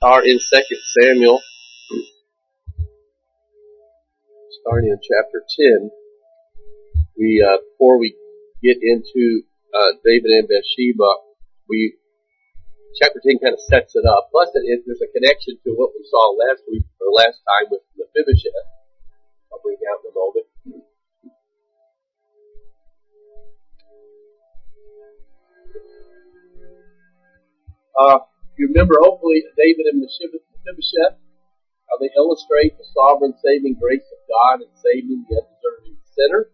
are in Second Samuel, starting in chapter 10. We, uh, before we get into, uh, David and Bathsheba, we, chapter 10 kind of sets it up. Plus there's a connection to what we saw last week, or last time with Mephibosheth. I'll bring out in a moment. Uh, you remember hopefully David and Mephibosheth, how they illustrate the sovereign saving grace of God in saving the undeserving sinner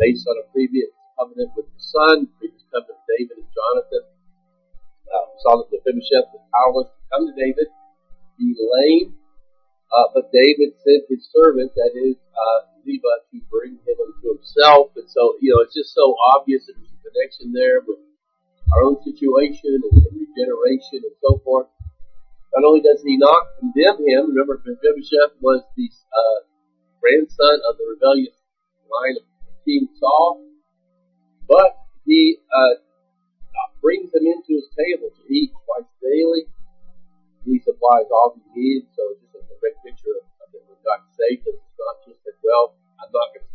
based on a previous covenant with the son, previous covenant with David and Jonathan. Uh, we saw that Mephibosheth was powerless to come to David, be lame, uh, but David sent his servant, that is, uh, Ziba, to bring him unto himself. And so, you know, it's just so obvious that there's a connection there with our own situation and, and regeneration and so forth. Not only does he not condemn him, remember Mephibosheth was the uh, grandson of the rebellious line of King Saul, but he uh, brings him into his table to eat twice daily. He supplies all he needs, so it's just a direct picture of, of when God saved us. It's not just that, well, I'm not going to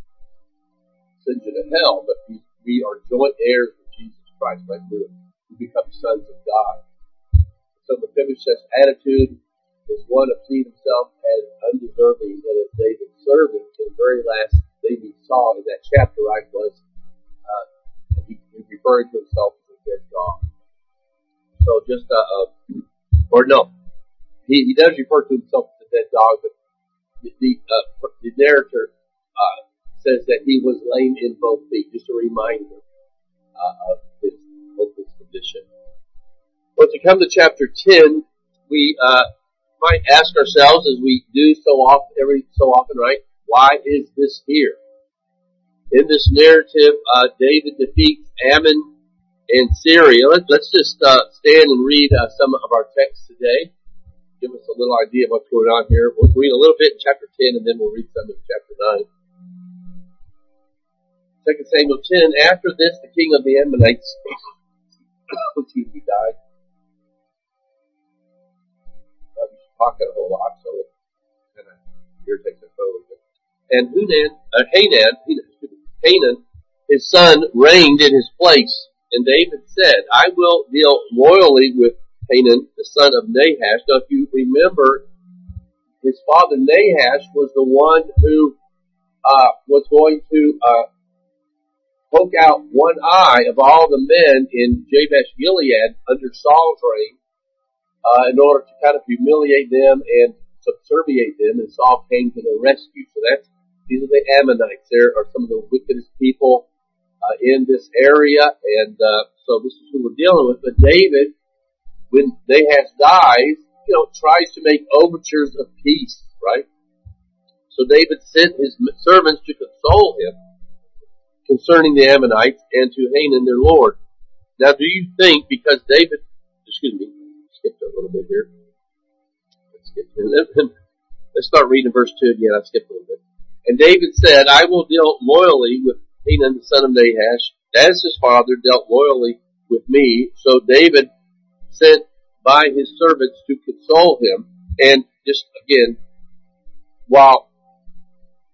send you to hell, but we, we are joint heirs Christ by doing. We become sons of God. So Mephibosheth's attitude is one of seeing himself as undeserving and as David's servant. The very last thing we saw in that chapter, right, was uh, he, he referred to himself as a dead dog. So just uh, uh, or no, he, he does refer to himself as a dead dog, but the, the, uh, the narrator uh, says that he was lame in both feet. Just a reminder uh, of his hopeless condition. Well, to come to chapter 10, we uh, might ask ourselves, as we do so often, every so often, right? Why is this here? In this narrative, uh, David defeats Ammon and Syria. Let, us just uh, stand and read uh, some of our texts today. Give us a little idea of what's going on here. We'll read a little bit in chapter 10 and then we'll read some in chapter 9. 2 Samuel 10, after this, the king of the Ammonites, excuse me, died. I'm talking a whole lot, so it kind of irritates the phone. And Hunan, uh, Hanan, Hanan, his son, reigned in his place. And David said, I will deal loyally with Hanan, the son of Nahash. Now, if you remember, his father Nahash was the one who uh, was going to uh, poke out one eye of all the men in Jabesh Gilead under Saul's reign, uh, in order to kind of humiliate them and subserviate them, and Saul came to their rescue. So that's these are the Ammonites. There are some of the wickedest people uh, in this area, and uh, so this is who we're dealing with. But David, when Nahash dies, you know, tries to make overtures of peace, right? So David sent his servants to console him concerning the Ammonites and to Hanan their lord. Now do you think because David, excuse me, skipped a little bit here. Let's skip Let's start reading verse 2 again. I skipped a little bit. And David said, I will deal loyally with Hanan the son of Nahash, as his father dealt loyally with me. So David sent by his servants to console him. And just again, while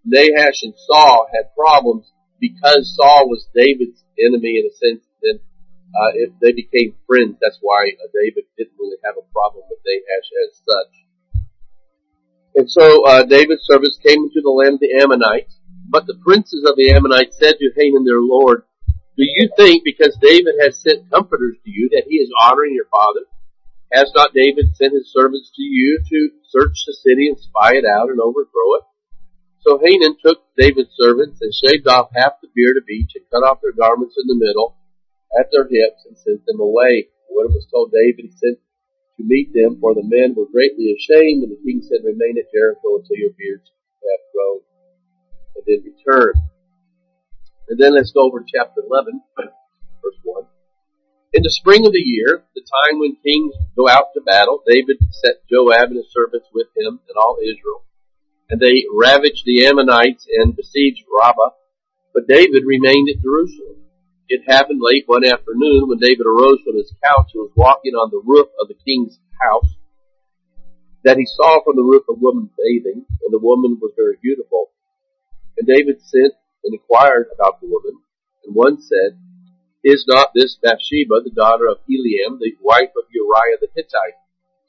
Nahash and Saul had problems, because Saul was David's enemy in a sense, then uh, if they became friends, that's why uh, David didn't really have a problem with Nahash as such. And so uh, David's servants came into the land of the Ammonites, but the princes of the Ammonites said to Hanan their lord, Do you think because David has sent comforters to you that he is honoring your father? Has not David sent his servants to you to search the city and spy it out and overthrow it? So Hanan took David's servants and shaved off half the beard of each and cut off their garments in the middle at their hips and sent them away. When it was told David, he sent to meet them, for the men were greatly ashamed, and the king said, Remain at Jericho until your beards have grown, and then return. And then let's go over to chapter 11, verse 1. In the spring of the year, the time when kings go out to battle, David set Joab and his servants with him and all Israel and they ravaged the Ammonites and besieged Rabbah. But David remained at Jerusalem. It happened late one afternoon when David arose from his couch and was walking on the roof of the king's house. that he saw from the roof a woman bathing, and the woman was very beautiful. And David sent and inquired about the woman, and one said, Is not this Bathsheba the daughter of Eliam, the wife of Uriah the Hittite?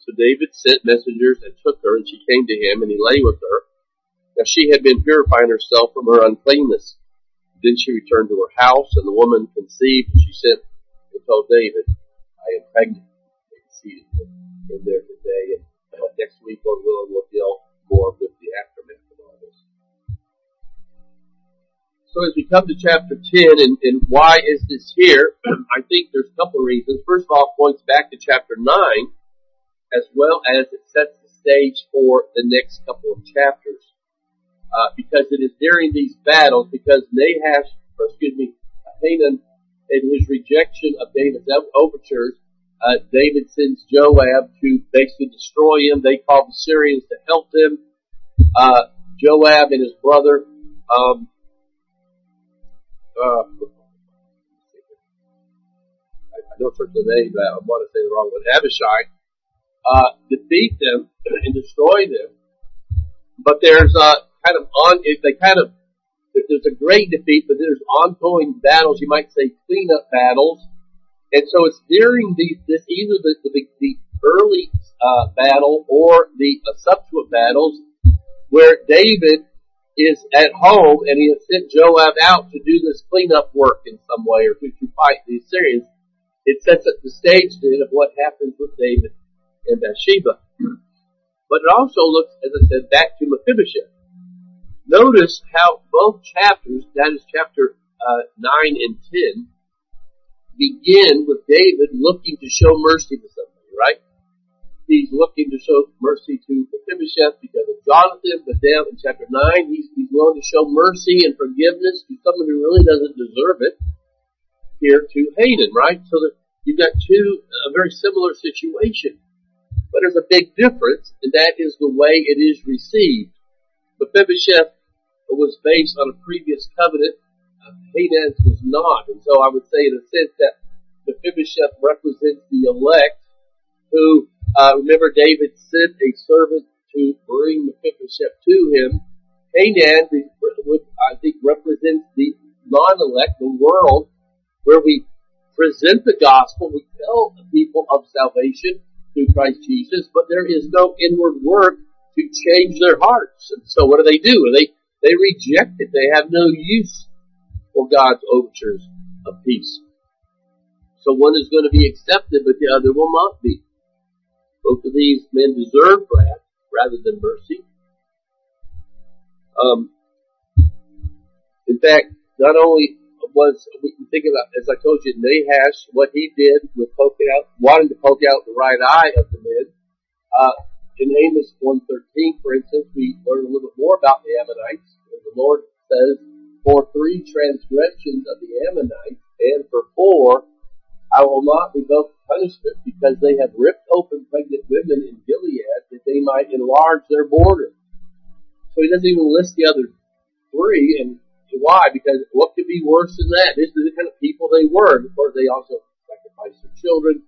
So David sent messengers and took her, and she came to him, and he lay with her. Now she had been purifying herself from her uncleanness. Then she returned to her house, and the woman conceived, and she sent and told David, I am pregnant. They see in there today, and uh, next week, Lord willing, we'll deal more with the aftermath of all this. So as we come to chapter 10, and, and why is this here? I think there's a couple of reasons. First of all, it points back to chapter 9, as well as it sets the stage for the next couple of chapters uh, because it is during these battles, because Nahash, or excuse me, Hanan, in his rejection of David's overtures, uh, David sends Joab to basically destroy him. They call the Syrians to help them. Uh, Joab and his brother, um, uh, I don't search the name, I want to say the wrong one, Abishai, uh, defeat them and destroy them. But there's, uh, kind of on, they kind of, there's a great defeat, but there's ongoing battles, you might say cleanup battles. And so it's during these, this, either the, the, the early, uh, battle or the uh, subsequent battles where David is at home and he has sent Joab out to do this cleanup work in some way or to, to fight the Assyrians. It sets up the stage then of what happens with David and Bathsheba. But it also looks, as I said, back to Mephibosheth. Notice how both chapters, that is chapter uh, 9 and 10, begin with David looking to show mercy to somebody, right? He's looking to show mercy to Mephibosheth because of Jonathan, but then in chapter 9, he's, he's willing to show mercy and forgiveness to someone who really doesn't deserve it here to Hanan, right? So that you've got two, a very similar situation. But there's a big difference, and that is the way it is received. Mephibosheth was based on a previous covenant. Uh, Hanan's was not. And so I would say in a sense that Mephibosheth represents the elect who, uh, remember David sent a servant to bring Mephibosheth to him. Hanan, I think, represents the non-elect, the world, where we present the gospel, we tell the people of salvation through Christ Jesus, but there is no inward work to change their hearts. And so what do they do? They they reject it. They have no use for God's overtures of peace. So one is going to be accepted, but the other will not be. Both of these men deserve wrath rather than mercy. Um, in fact, not only was we can think about, as I told you, Nahash, what he did with poking out, wanting to poke out the right eye of the men. Uh, in Amos 1.13, for instance, we learn a little bit more about the Ammonites the Lord says, For three transgressions of the Ammonites, and for four, I will not revoke punishment, because they have ripped open pregnant women in Gilead, that they might enlarge their border. So he doesn't even list the other three, and why? Because what could be worse than that? This is the kind of people they were. Of course, they also sacrificed their children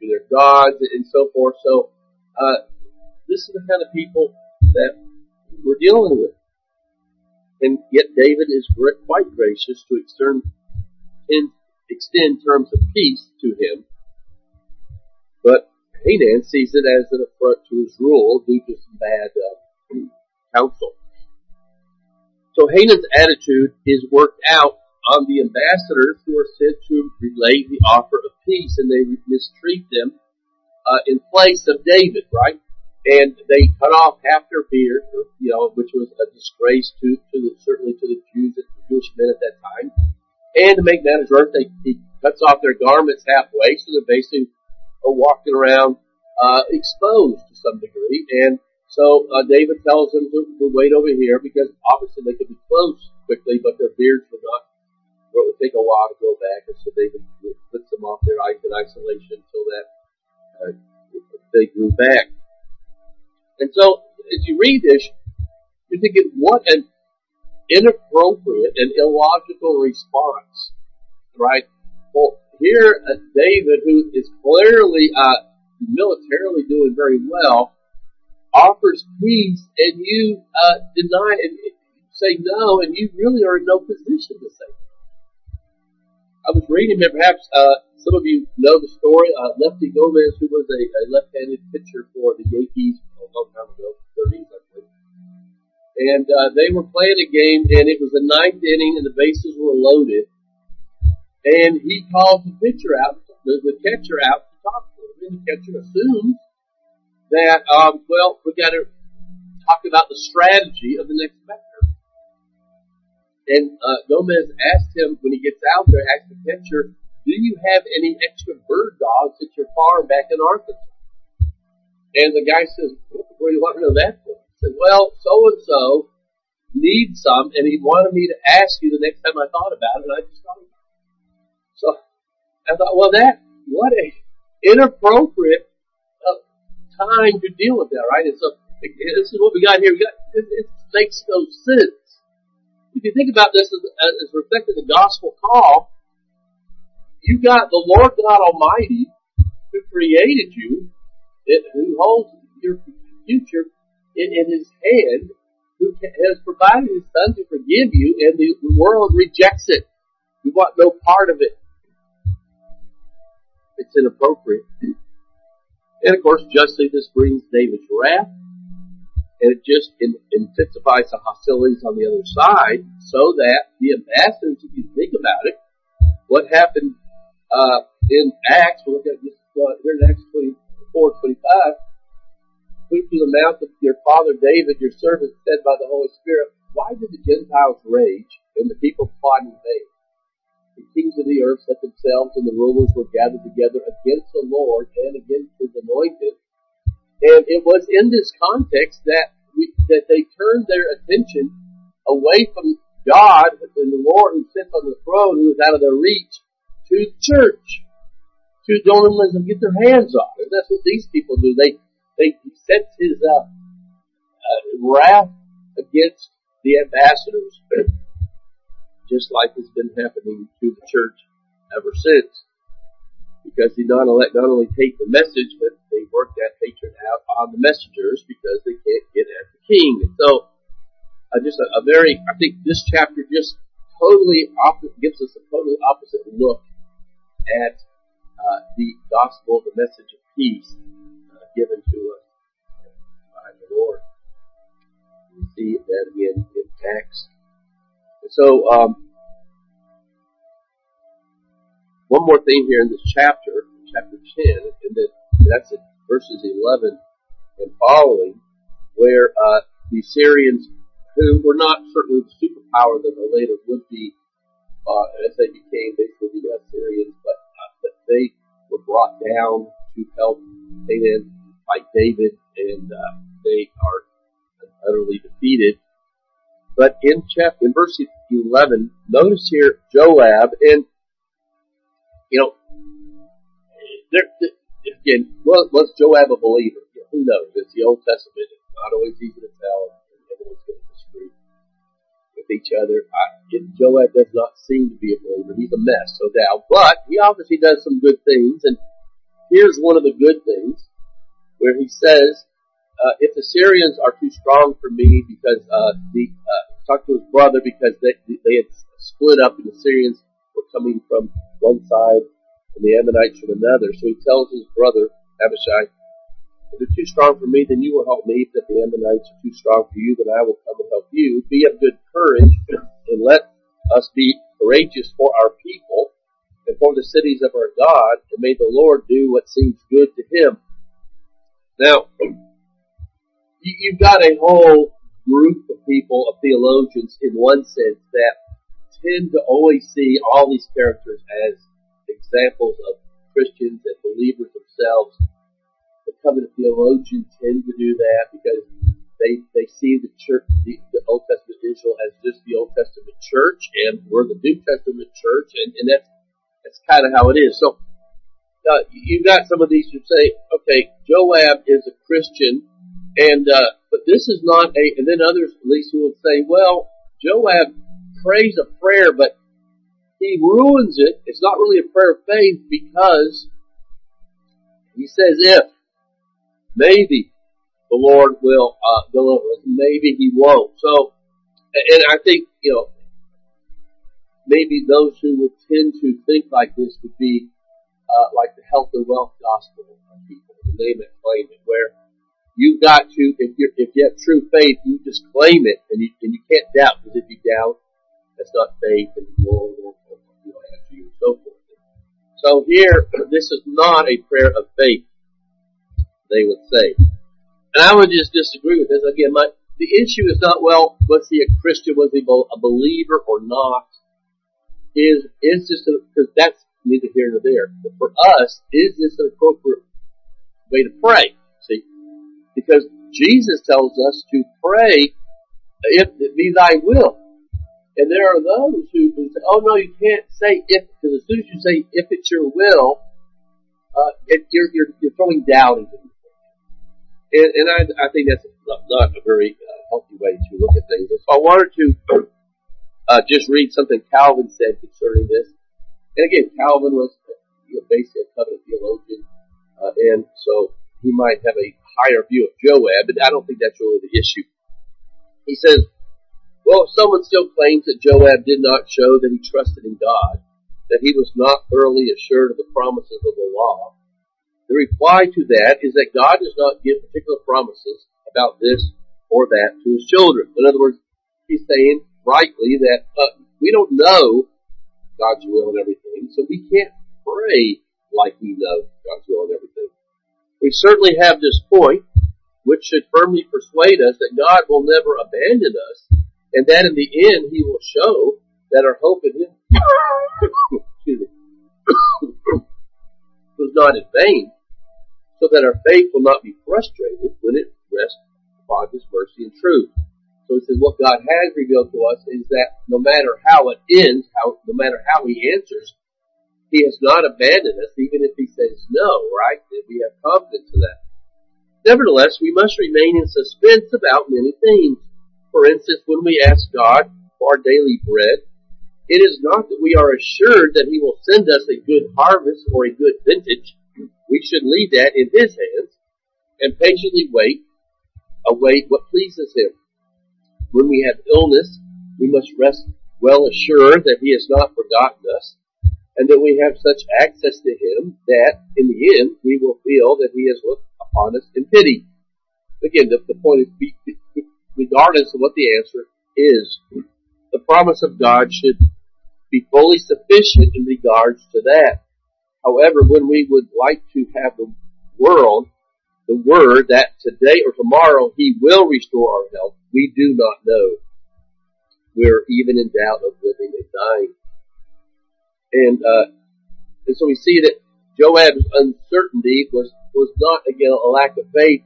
to their gods and so forth. So, uh, this is the kind of people that we're dealing with. And yet David is quite gracious to extend, terms of peace to him. But Hanan sees it as an affront to his rule due to some bad uh, counsel. So Hanan's attitude is worked out on the ambassadors who are sent to relay the offer of peace, and they mistreat them uh, in place of David, right? And they cut off half their beard, you know, which was a disgrace to, to the, certainly to the Jews, the Jewish men at that time. And to make matters worse, they, he cuts off their garments halfway, so they're basically walking around uh, exposed to some degree. And so uh, David tells them to, to wait over here because obviously they could be close quickly, but their beards would not. It would take a while to grow back, and so David puts them off their in isolation until that uh, they grew back. And so, as you read this, you're thinking, what an inappropriate and illogical response, right? Well, here, David, who is clearly uh, militarily doing very well, offers peace and you uh, deny and say no, and you really are in no position to say no. I was reading, perhaps uh, some of you know the story. Uh, Lefty Gomez, who was a, a left-handed pitcher for the Yankees a long time ago, 30s, I believe. And uh, they were playing a game, and it was the ninth inning, and the bases were loaded. And he called the pitcher out, the, the catcher out to talk to him. And the catcher assumes that, um, well, we got to talk about the strategy of the next batter. And uh, Gomez asked him when he gets out there, asked the catcher, "Do you have any extra bird dogs at your farm back in Arkansas?" And the guy says, "Where do you want to know that for?" He said, "Well, so and so needs some, and he wanted me to ask you the next time I thought about it, and I just thought about it." So I thought, well, that what a inappropriate uh, time to deal with that, right? And so this is what we got here. We got it, it makes no sense if you think about this as, as reflecting the gospel call, you've got the Lord God Almighty who created you, who holds your future in, His hand, who has provided His Son to forgive you, and the world rejects it. We want no part of it. It's inappropriate. And of course, justly this brings David's wrath and it just intensifies the hostilities on the other side so that the ambassadors, if you think about it, what happened uh, in Acts, we'll look at this here in Acts 24, 25, who through the mouth of your father David, your servant, said by the Holy Spirit, why did the Gentiles rage and the people plot in vain? The kings of the earth set themselves and the rulers were gathered together against the Lord and against his anointed and it was in this context that we, that they turned their attention away from God and the Lord who sits on the throne, who is out of their reach, to the church, to don't let them get their hands off. And that's what these people do. They they set his uh, uh, wrath against the ambassadors, just like has been happening to the church ever since because they not only, not only take the message, but they work that hatred out on the messengers because they can't get at the king. And so, uh, just a, a, very, I think this chapter just totally opposite, gives us a totally opposite look at uh, the gospel, the message of peace uh, given to us by the Lord. We see that again in Acts. So, um, one more thing here in this chapter, chapter 10, and that's in verses 11 and following, where uh, the Syrians, who were not certainly the superpower that they later would be uh, as they became basically the Assyrians, but, uh, but they were brought down to help Hanan fight David, and uh, they are utterly defeated. But in chapter, in verse 11, notice here Joab, and you know, there, again, was, was Joab a believer? You know, who knows? It's the Old Testament. It's not always easy to tell. Everyone's going to disagree with each other. I, Joab does not seem to be a believer. He's a mess, no doubt. But he obviously does some good things. And here's one of the good things where he says, uh, if the Syrians are too strong for me because, uh, the, uh, talk to his brother because they, they had split up and the Syrians were coming from one side and the Ammonites from another. So he tells his brother, Abishai, if they're too strong for me, then you will help me. If the Ammonites are too strong for you, then I will come and help you. Be of good courage and let us be courageous for our people and for the cities of our God, and may the Lord do what seems good to him. Now, you've got a whole group of people, of theologians, in one sense, that tend to always see all these characters as examples of Christians and believers themselves. The covenant theologians tend to do that because they they see the church, the, the Old Testament Israel as just the Old Testament church, and we're the New Testament church, and, and that's that's kind of how it is. So uh, you've got some of these who say, okay, Joab is a Christian, and uh, but this is not a, and then others at least who would say, well, Joab prays a prayer, but he ruins it. It's not really a prayer of faith because he says if, maybe, the Lord will uh, deliver us. Maybe He won't. So, and I think you know, maybe those who would tend to think like this would be uh, like the health and wealth gospel of people, the name it, claim it, where you've got to, if you if you have true faith, you just claim it, and you and you can't doubt because if you doubt, not faith, and the Lord you you and so forth. So here, this is not a prayer of faith. They would say, and I would just disagree with this. Again, my the issue is not well, was he a Christian? Was he a believer or not? Is is this because that's neither here nor there. But for us, is this an appropriate way to pray? See, because Jesus tells us to pray if it be thy will. And there are those who, who say, oh no, you can't say if, because as soon as you say if it's your will, uh, it, you're, you're, you're throwing doubt into it. And, and I, I think that's not, a very uh, healthy way to look at things. So I wanted to uh, just read something Calvin said concerning this. And again, Calvin was you know, basically a covenant theologian, uh, and so he might have a higher view of Joab, but I don't think that's really the issue. He says, well, if someone still claims that Joab did not show that he trusted in God, that he was not thoroughly assured of the promises of the law, the reply to that is that God does not give particular promises about this or that to his children. In other words, he's saying rightly that uh, we don't know God's will and everything. So we can't pray like we know God's will and everything. We certainly have this point, which should firmly persuade us that God will never abandon us, and that in the end He will show that our hope in Him was not in vain, so that our faith will not be frustrated when it rests upon His mercy and truth. So he says what God has revealed to us is that no matter how it ends, how no matter how he answers, he has not abandoned us, even if he says no, right? That we have confidence in that. Nevertheless, we must remain in suspense about many things. For instance, when we ask God for our daily bread, it is not that we are assured that he will send us a good harvest or a good vintage. We should leave that in his hands and patiently wait, await what pleases him. When we have illness, we must rest well assured that He has not forgotten us, and that we have such access to Him that, in the end, we will feel that He has looked upon us in pity. Again, the, the point is, regardless of what the answer is, the promise of God should be fully sufficient in regards to that. However, when we would like to have the world, the word that today or tomorrow He will restore our health, we do not know. We're even in doubt of living and dying. And, uh, and so we see that Joab's uncertainty was, was not, again, a lack of faith.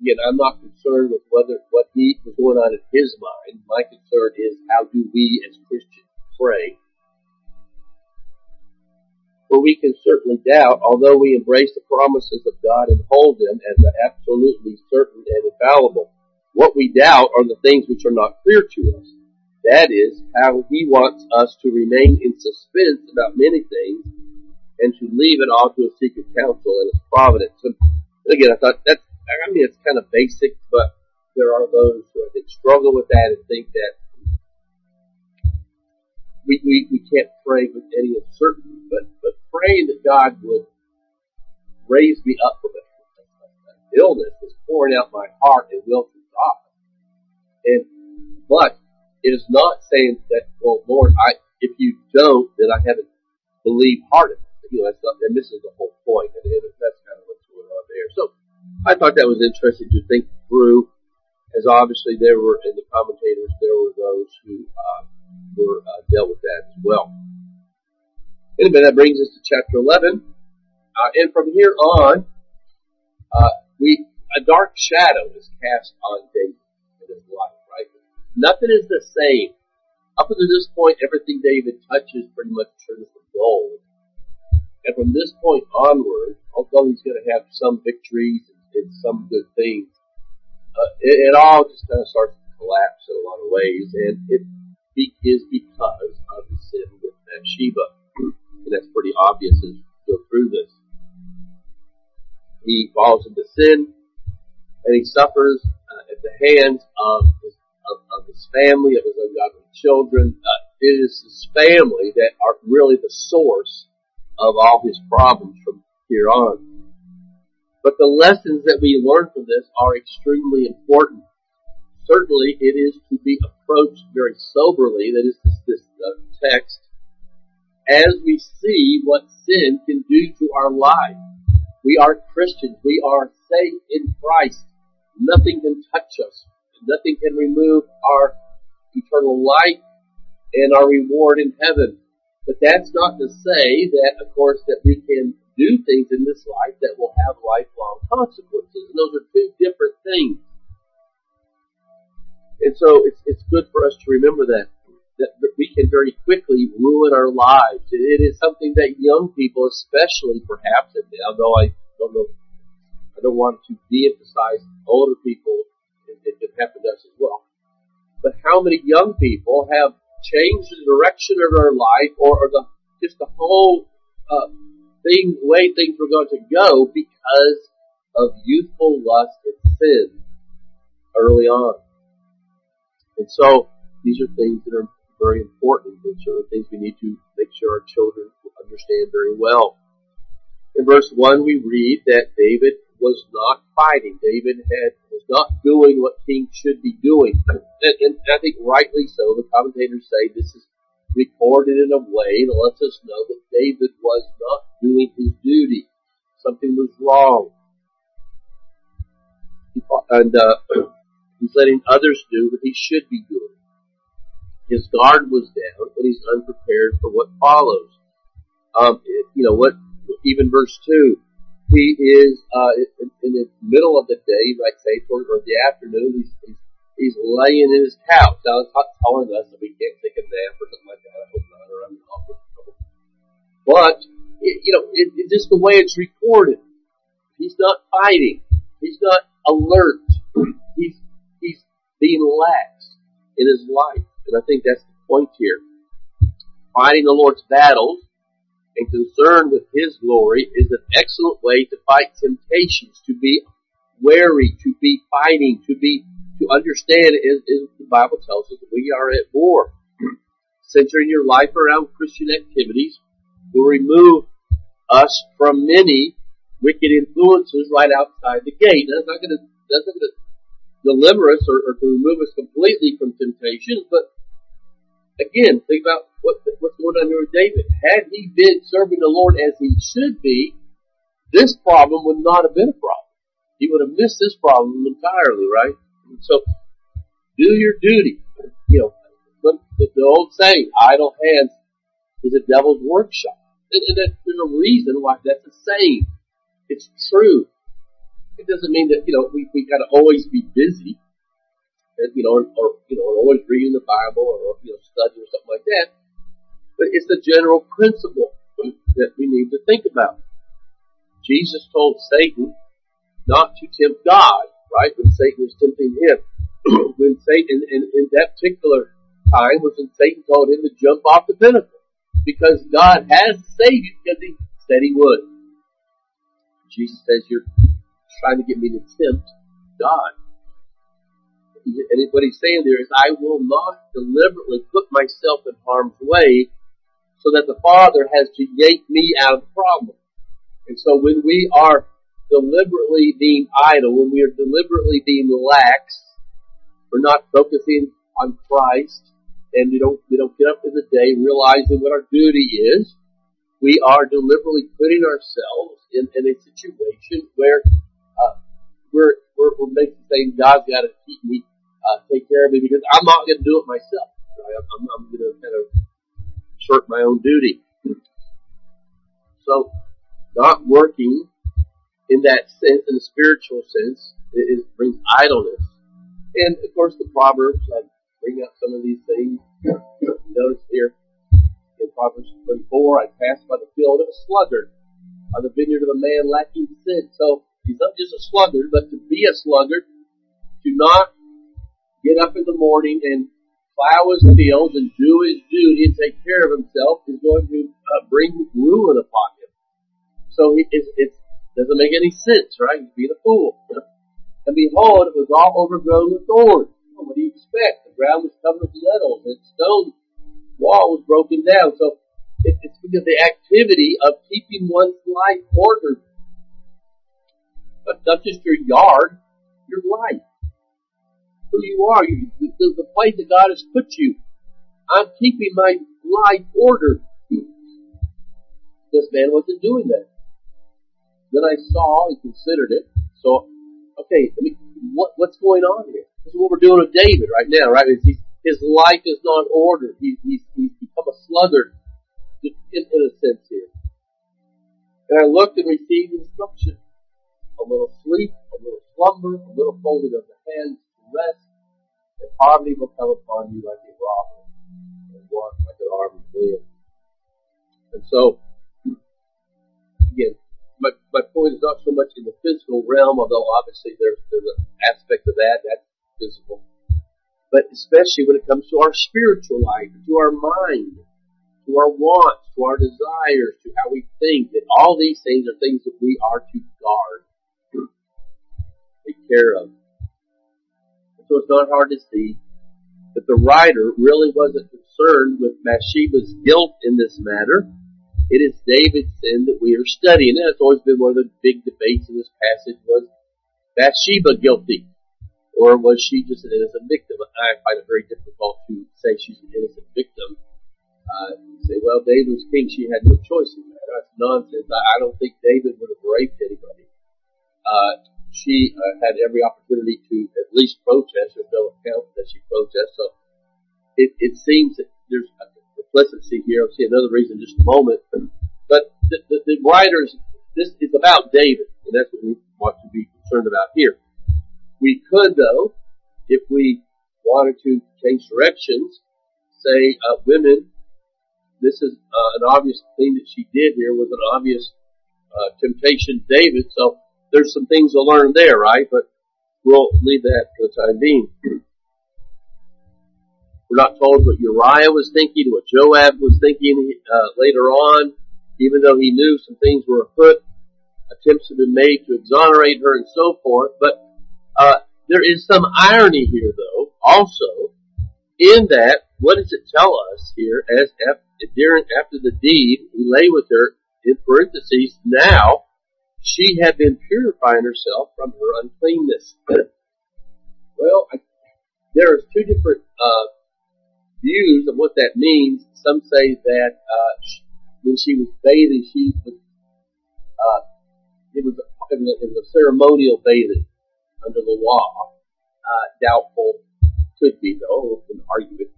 Again, I'm not concerned with whether, what he was going on in his mind. My concern is how do we as Christians pray? For we can certainly doubt, although we embrace the promises of God and hold them as absolutely certain and infallible. What we doubt are the things which are not clear to us. That is how he wants us to remain in suspense about many things and to leave it all to his secret counsel and his providence. And again, I thought that's, I mean, it's kind of basic, but there are those who I think struggle with that and think that we, we, we can't pray with any uncertainty, but, but praying that God would raise me up from an illness is pouring out my heart and will to God. and, but it is not saying that, well, Lord, I, if you don't, then I haven't believed hard enough. You know, that's not, this is the whole point. And that's kind of what's going on there. So I thought that was interesting to think through, as obviously there were, in the commentators, there were those who, uh, were, uh, dealt with that as well. Anyway, that brings us to chapter 11. Uh, and from here on, uh, we, a dark shadow is cast on David his life, right? Nothing is the same. Up until this point, everything David touches pretty much turns to gold. And from this point onward, although he's going to have some victories and, and some good things, uh, it, it, all just kind of starts to collapse in a lot of ways. And it be, is because of the sin with Bathsheba. And that's pretty obvious as we go through this. He falls into sin and he suffers uh, at the hands of his, of, of his family, of his ungodly children. Uh, it is his family that are really the source of all his problems from here on. But the lessons that we learn from this are extremely important. Certainly, it is to be approached very soberly. That is this, this uh, text as we see what sin can do to our life. We are Christians. We are saved in Christ. Nothing can touch us. Nothing can remove our eternal life and our reward in heaven. But that's not to say that, of course, that we can do things in this life that will have lifelong consequences. And those are two different things. And so it's, it's good for us to remember that that we can very quickly ruin our lives. It is something that young people, especially perhaps, although I don't know, I don't want to de-emphasize older people, it, it can happen to us as well. But how many young people have changed the direction of their life or, or the, just the whole uh, thing, way things were going to go because of youthful lust and sin early on. And so these are things that are very important and sort of things we need to make sure our children understand very well. In verse 1 we read that David was not fighting. David had, was not doing what kings should be doing. And, and I think rightly so. The commentators say this is recorded in a way that lets us know that David was not doing his duty. Something was wrong. And uh, he's letting others do what he should be doing. His guard was down, and he's unprepared for what follows. Um, you know what? Even verse two, he is uh, in, in, the middle of the day, you might say, or, or the afternoon. He's, he's he's laying in his couch. Now it's not telling us that we can't take a nap or something like that. I hope not, or I'm trouble. But it, you know, it, it, just the way it's recorded, he's not fighting. He's not alert. he's he's being lax in his life. And I think that's the point here. Fighting the Lord's battles and concern with His glory is an excellent way to fight temptations, to be wary, to be fighting, to be, to understand as, as the Bible tells us that we are at war. Centering your life around Christian activities will remove us from many wicked influences right outside the gate. That's not going to, that's not going to deliver us or, or to remove us completely from temptations, but again, think about what, what's going on here with David. Had he been serving the Lord as he should be, this problem would not have been a problem. He would have missed this problem entirely, right? So, do your duty. You know, the old saying, idle hands is a devil's workshop. And, and that, there's a reason why that's a saying. It's true. It doesn't mean that, you know, we, we gotta always be busy and, you know, or, or you know, always reading the Bible or you know, studying or something like that. But it's the general principle that we need to think about. Jesus told Satan not to tempt God, right? When Satan was tempting him. when Satan, in, in that particular time, was when Satan told him to jump off the pinnacle. Because God has saved you because he said he would. Jesus says, you're trying to get me to tempt God and what he's saying there is, I will not deliberately put myself in harm's way so that the Father has to yank me out of the problem. And so when we are deliberately being idle, when we are deliberately being lax, we're not focusing on Christ, and we don't, we don't get up in the day realizing what our duty is, we are deliberately putting ourselves in, in a situation where uh, we're, we're, we're making saying God's got to keep me uh, take care of me because I'm not going to do it myself. Right? I'm, I'm going to kind of shirk my own duty. So, not working in that sense, in the spiritual sense, it, it brings idleness. And of course, the Proverbs I bring up some of these things. Notice here in Proverbs 24, I passed by the field of a sluggard, by the vineyard of a man lacking sin. So he's not just a sluggard, but to be a sluggard, to not get up in the morning and plow his fields and do his duty and take care of himself is going to uh, bring ruin upon him. So it, it, it doesn't make any sense, right? He's being a fool. And behold, it was all overgrown with thorns. What do you expect? The ground was covered with nettles, and stone wall was broken down. So it, it's because the activity of keeping one's life ordered. But not just your yard, your life. Who you are, you, the, the place that God has put you. I'm keeping my life ordered. This man wasn't doing that. Then I saw and considered it. So, okay, I mean, what, what's going on here? This is what we're doing with David right now, right? His, his life is not ordered. He, he's, he's become a sluggard in, in a sense here. And I looked and received instruction. A little sleep, a little slumber, a little folding of the hands to rest, and poverty will come upon you like a robber, and want like an armed man. And so, again, my, my point is not so much in the physical realm, although obviously there's, there's an aspect of that, that's physical. But especially when it comes to our spiritual life, to our mind, to our wants, to our desires, to how we think, that all these things are things that we are to guard, take care of. So it's not hard to see that the writer really wasn't concerned with Bathsheba's guilt in this matter. It is David's sin that we are studying. And that's always been one of the big debates in this passage was Bathsheba guilty? Or was she just an innocent victim? I find it very difficult to say she's an innocent victim uh, say, well, David was king. She had no choice in that. That's nonsense. I, I don't think David would have raped anybody. Uh, she uh, had every opportunity to at least protest. There's no account that she protested. So it, it seems that there's a complicity here. I'll see another reason in just a moment. But the, the, the writers, this is about David, and that's what we want to be concerned about here. We could, though, if we wanted to change directions, say uh, women this is uh, an obvious thing that she did here was an obvious uh, temptation to David. So there's some things to learn there, right? But we'll leave that for the time being. We're not told what Uriah was thinking, what Joab was thinking uh, later on, even though he knew some things were afoot. Attempts have been made to exonerate her and so forth. But there is some irony here, though, also, in that what does it tell us here as during after the deed we lay with her in parentheses now she had been purifying herself from her uncleanness. well, I, there are two different uh, views of what that means. Some say that uh, she, when she was bathing, she was uh, it was it was, a, it was a ceremonial bathing under the law. Uh, doubtful could be though, an argument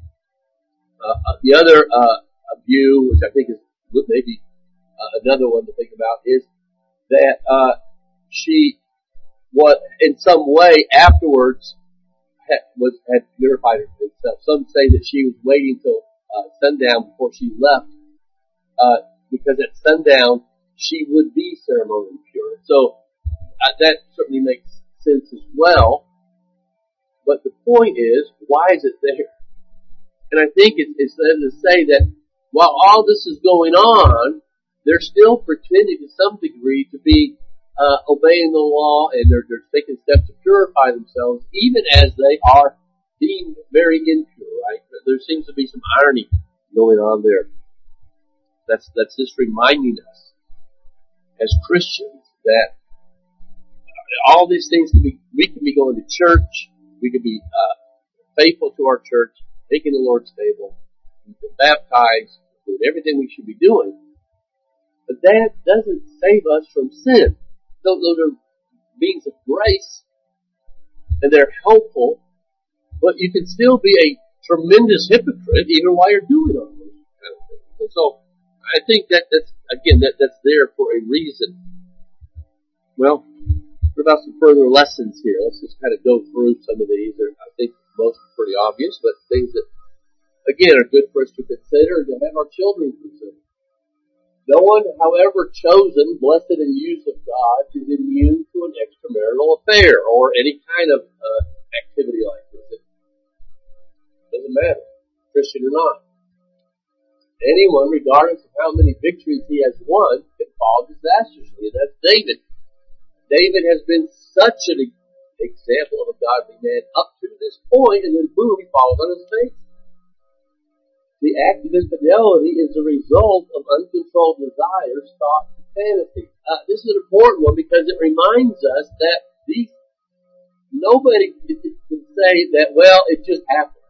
uh, uh, the other uh, view, which I think is maybe uh, another one to think about, is that uh, she was in some way afterwards had, was had purified herself. Some say that she was waiting till uh, sundown before she left, because at sundown she would be ceremonially pure. So that certainly makes sense as well. But the point is, why is it there? And I think it's, it's to say that while all this is going on, they're still pretending to some degree to be uh, obeying the law and they're, they're taking steps to purify themselves, even as they are being very impure, right? There seems to be some irony going on there. That's, that's just reminding us as Christians that all these things can be, we can be going to church, we can be uh, faithful to our church, taking the Lord's table, we've been baptized, doing everything we should be doing. But that doesn't save us from sin. Those are means of grace, and they're helpful, but you can still be a tremendous hypocrite even while you're doing all those kind of things. And so, I think that that's, again, that, that's there for a reason. Well, about some further lessons here? Let's just kind of go through some of these. I think most are pretty obvious, but things that, again, are good for us to consider and to have our children consider. No one, however chosen, blessed, and used of God is immune to an extramarital affair or any kind of uh, activity like this. It doesn't matter, Christian or not. Anyone, regardless of how many victories he has won, can fall disastrously. That's David. David has been such an example of a godly man up to this point, and then boom, he falls on his face. The act of infidelity is the result of uncontrolled desires, thoughts, and fantasies. Uh, this is an important one because it reminds us that these nobody can say that, well, it just happened.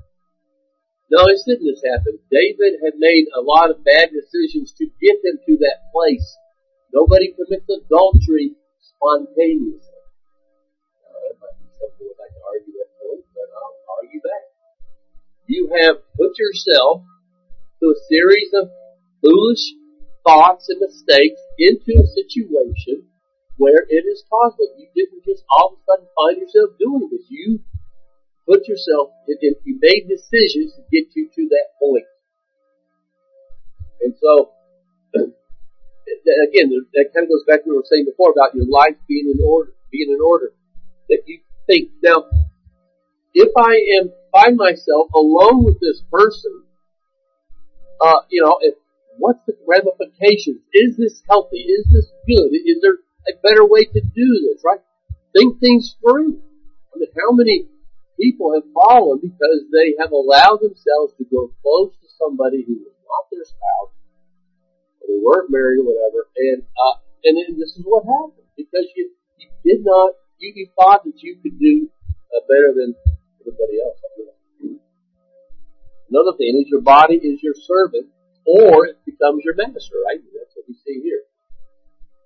No, it didn't just happen. David had made a lot of bad decisions to get him to that place. Nobody commits adultery spontaneously. Uh, now, that might be something like to argue that point, but I'll argue that. You have put yourself through a series of foolish thoughts and mistakes into a situation where it is possible. You didn't just all of a sudden find yourself doing this. You put yourself, you made decisions to get you to that point. And so, again, that kind of goes back to what we were saying before about your life being in order, being in order. That you think, now, if I am, find myself alone with this person, uh, you know, if, what's the ramifications? Is this healthy? Is this good? Is there a better way to do this, right? Think things through. I mean, how many people have fallen because they have allowed themselves to go close to somebody who is not their spouse, they weren't married or whatever, and uh, and then this is what happened because you you did not you, you thought that you could do uh, better than everybody else. Another thing is your body is your servant, or it becomes your master, right? That's what we see here.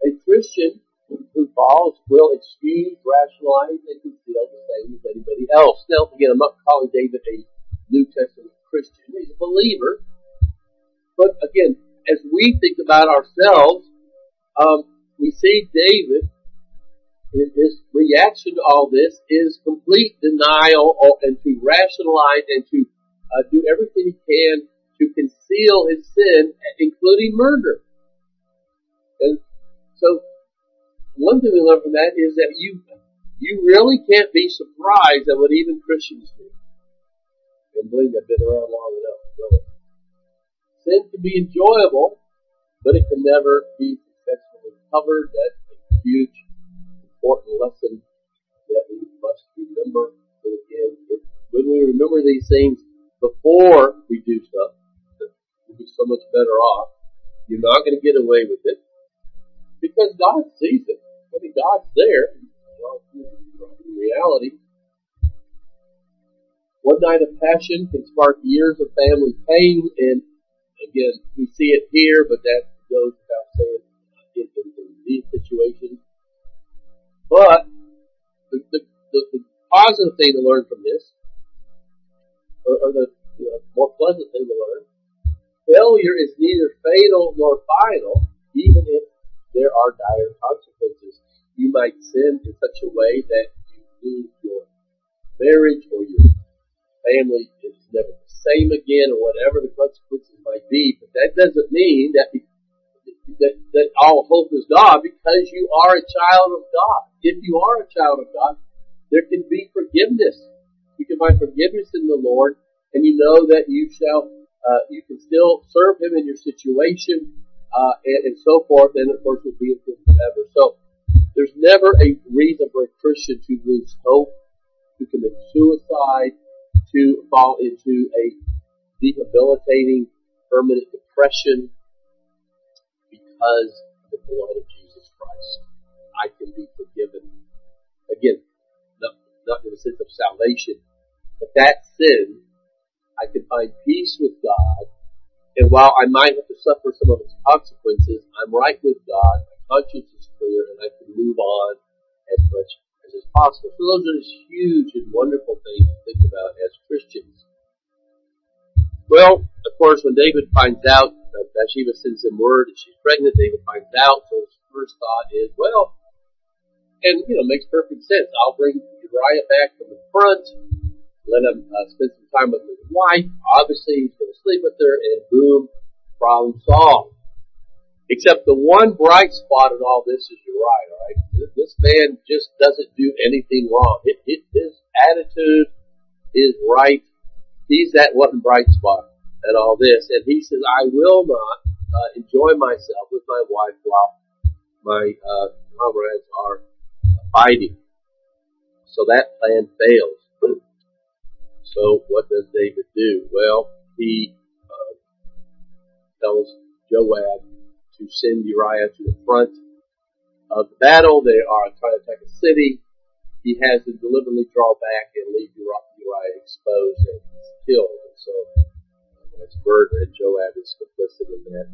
A Christian who falls will excuse, rationalize, and conceal the same as anybody else. Now, again, I'm not calling David a New Testament Christian. He's a believer. But again, as we think about ourselves, um, we see David, in his reaction to all this is complete denial and to rationalize and to uh, do everything he can to conceal his sin, including murder. And so one thing we learn from that is that you you really can't be surprised at what even Christians do. And believe I've been around long enough. Sin can be enjoyable, but it can never be successfully covered. That's a huge, important lesson that we must remember. And again, when we remember these things before we do stuff, we'll be so much better off. You're not going to get away with it because God sees it. I mean, God's there. In reality, one night of passion can spark years of family pain, and again, we see it here, but that goes without saying uh, in, in, in these situations. But the, the, the, the, positive thing to learn from this, or, or the you know, more pleasant thing to learn, failure is neither fatal nor final, even if there are dire consequences you might sin in such a way that you lose your marriage or your family is never same again or whatever the consequences might be. But that doesn't mean that, that, that all hope is gone because you are a child of God. If you are a child of God, there can be forgiveness. You can find forgiveness in the Lord and you know that you shall, uh, you can still serve Him in your situation, uh, and, and so forth, and of course will be with Him forever. So, there's never a reason for a Christian to lose hope, to commit suicide, to fall into a debilitating permanent depression because of the blood of Jesus Christ. I can be forgiven. Again, not, not in the sense of salvation, but that sin, I can find peace with God, and while I might have to suffer some of its consequences, I'm right with God, my conscience is clear and I can move on as much as is possible. So those are just huge and wonderful things to think about as Christians. Well, of course, when David finds out that Bathsheba sends him word that she's pregnant, David finds out, so his first thought is, well, and, you know, makes perfect sense. I'll bring Uriah back from the front, let him uh, spend some time with his wife. Obviously, he's going to sleep with her, and boom, problem solved. Except the one bright spot in all this is Uriah, right? Alright? This man just doesn't do anything wrong. It, it, his attitude is right. He's that one bright spot in all this. And he says, I will not uh, enjoy myself with my wife while my uh, comrades are fighting. So that plan fails. So what does David do? Well, he uh, tells Joab to send Uriah to the front of the battle. They are trying to attack a city. He has to deliberately draw back and leave Uriah exposed and killed. And so uh, that's murder, and Joab is complicit in that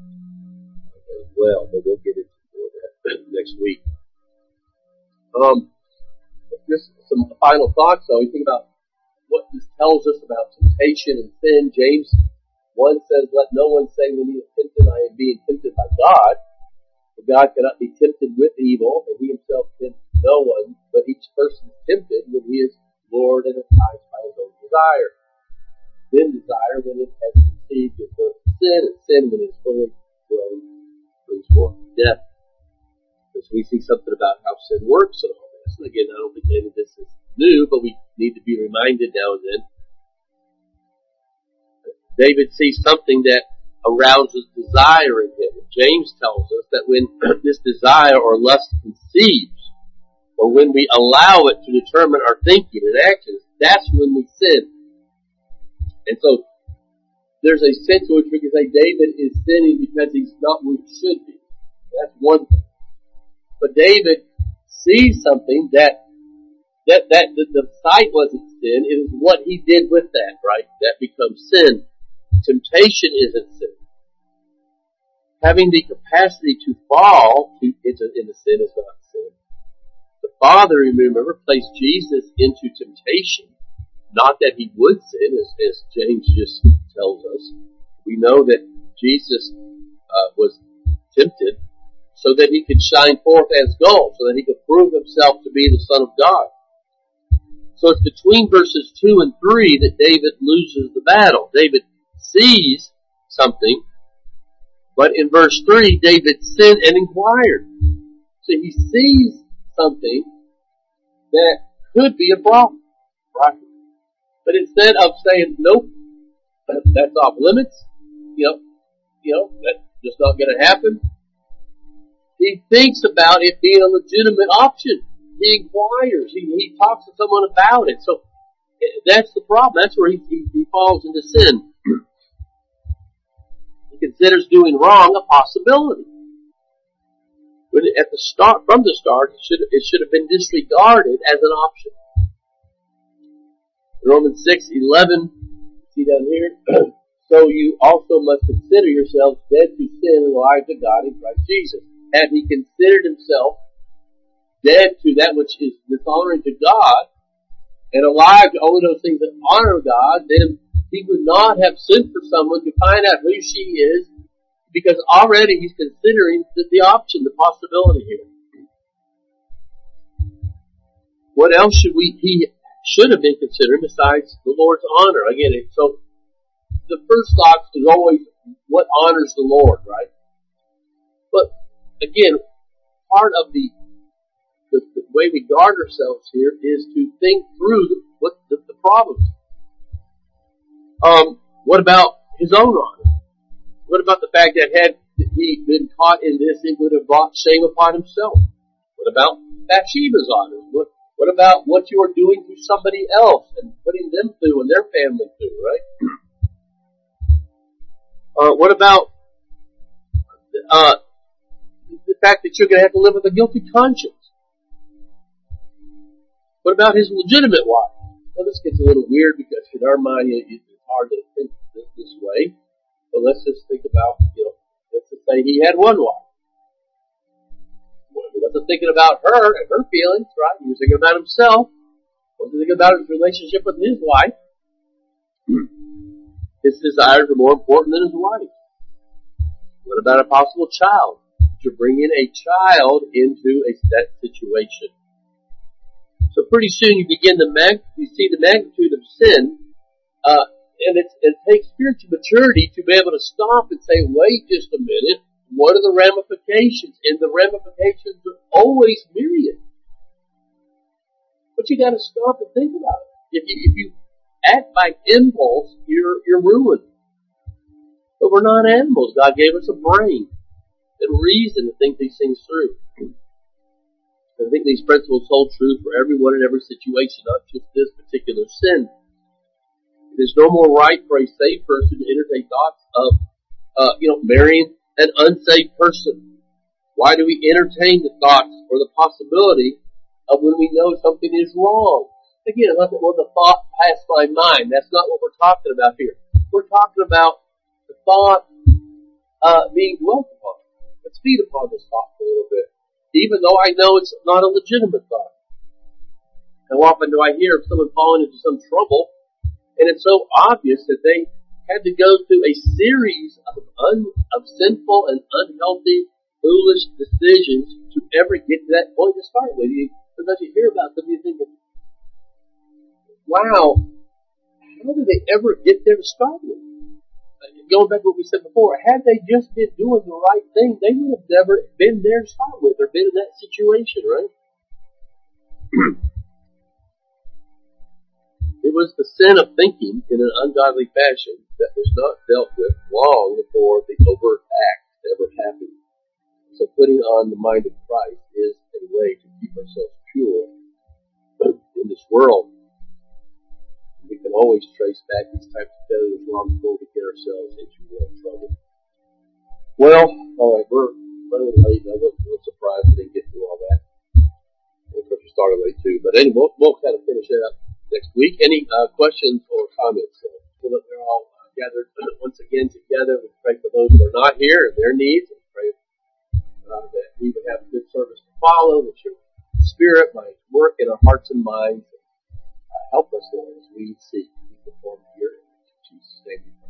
as well. But we'll get into more of that next week. Um, just some final thoughts though. You think about what this tells us about temptation and sin. James 1 says, let no one say when he is tempted, I am being tempted by God. For God cannot be tempted with evil, and he himself tempts no one, but each person is tempted when he is lured and enticed by his own desire. Then desire, when it has conceived, gives birth to sin, and sin, when it is fully grown, brings forth death. Because we see something about how sin works and all this. And again, I don't think any of this is new, but we need to be reminded now and then. David sees something that arouses desire in him. James tells us that when this desire or lust conceives, or when we allow it to determine our thinking and actions, that's when we sin. And so, there's a sense in which we can say David is sinning because he's not where he should be. That's one thing. But David sees something that that that the, the sight wasn't sin. It is what he did with that, right? That becomes sin. Temptation isn't sin. Having the capacity to fall to, into, into sin is not sin. The Father, remember, placed Jesus into temptation. Not that he would sin, as, as James just tells us. We know that Jesus uh, was tempted so that he could shine forth as gold, so that he could prove himself to be the Son of God. So it's between verses 2 and 3 that David loses the battle. David sees something, but in verse 3, David sent and inquired. So he sees something that could be a problem, right? But instead of saying, nope, that's off limits, you know, you know, that's just not going to happen, he thinks about it being a legitimate option he inquires. He, he talks to someone about it. So eh, that's the problem. That's where he, he, he falls into sin. Considers doing wrong a possibility. But at the start, from the start, it should, it should have been disregarded as an option. Romans 6, 11, see down here, so you also must consider yourselves dead to sin and alive to God in Christ Jesus. Had he considered himself dead to that which is dishonoring to God, and alive to only those things that honor God, then he would not have sent for someone to find out who she is, because already he's considering the, the option, the possibility here. What else should we, he should have been considering besides the Lord's honor? Again, so the first thought is always what honors the Lord, right? But again, part of the the, the way we guard ourselves here is to think through what the, the problems. Um, what about his own honor? What about the fact that had he been caught in this, it would have brought shame upon himself? What about Bathsheba's honor? What, what about what you are doing to somebody else and putting them through and their family through, right? Uh, what about uh, the fact that you're going to have to live with a guilty conscience? What about his legitimate wife? Well, this gets a little weird because in our mind it's hard to think this, this way. But let's just think about, you know, let's just say he had one wife. He wasn't thinking about her and her feelings, right? He was thinking about himself. He wasn't thinking about his relationship with his wife. His desires were more important than his wife. What about a possible child? You're bringing a child into a set situation. So pretty soon you begin to mag- you see the magnitude of sin, uh, and it, takes spiritual maturity to be able to stop and say, wait just a minute, what are the ramifications? And the ramifications are always myriad. But you gotta stop and think about it. If you, if you act by impulse, you're, you're ruined. But we're not animals. God gave us a brain and reason to think these things through. I think these principles hold true for everyone in every situation, not just this particular sin. It is no more right for a saved person to entertain thoughts of, uh, you know, marrying an unsaved person. Why do we entertain the thoughts or the possibility of when we know something is wrong? Again, let the, well, the thought pass my mind. That's not what we're talking about here. We're talking about the thought uh, being dwelt upon. Let's feed upon this thought for a little bit, even though I know it's not a legitimate thought. How often do I hear of someone falling into some trouble and it's so obvious that they had to go through a series of, un, of sinful and unhealthy, foolish decisions to ever get to that point to start with. You, sometimes you hear about them, you think, wow, how did they ever get there to start with? Going back to what we said before, had they just been doing the right thing, they would have never been there to start with or been in that situation, right? It was the sin of thinking in an ungodly fashion that was not dealt with long before the overt act ever happened. So putting on the mind of Christ is a way to keep ourselves pure in this world. We can always trace back these types of failures long before we get ourselves into real trouble. Well, alright, we're running late. I wasn't real surprised we didn't get through all that. Of course, we started late too. But anyway, we'll, we'll kind of finish it up next week. Any uh, questions or comments? So we'll that we're all uh, gathered once again together. We pray for those who are not here and their needs. And pray uh, that we would have a good service to follow, that your spirit might work in our hearts and minds. And, uh, help us, Lord, as we seek to be performed here. In Jesus' name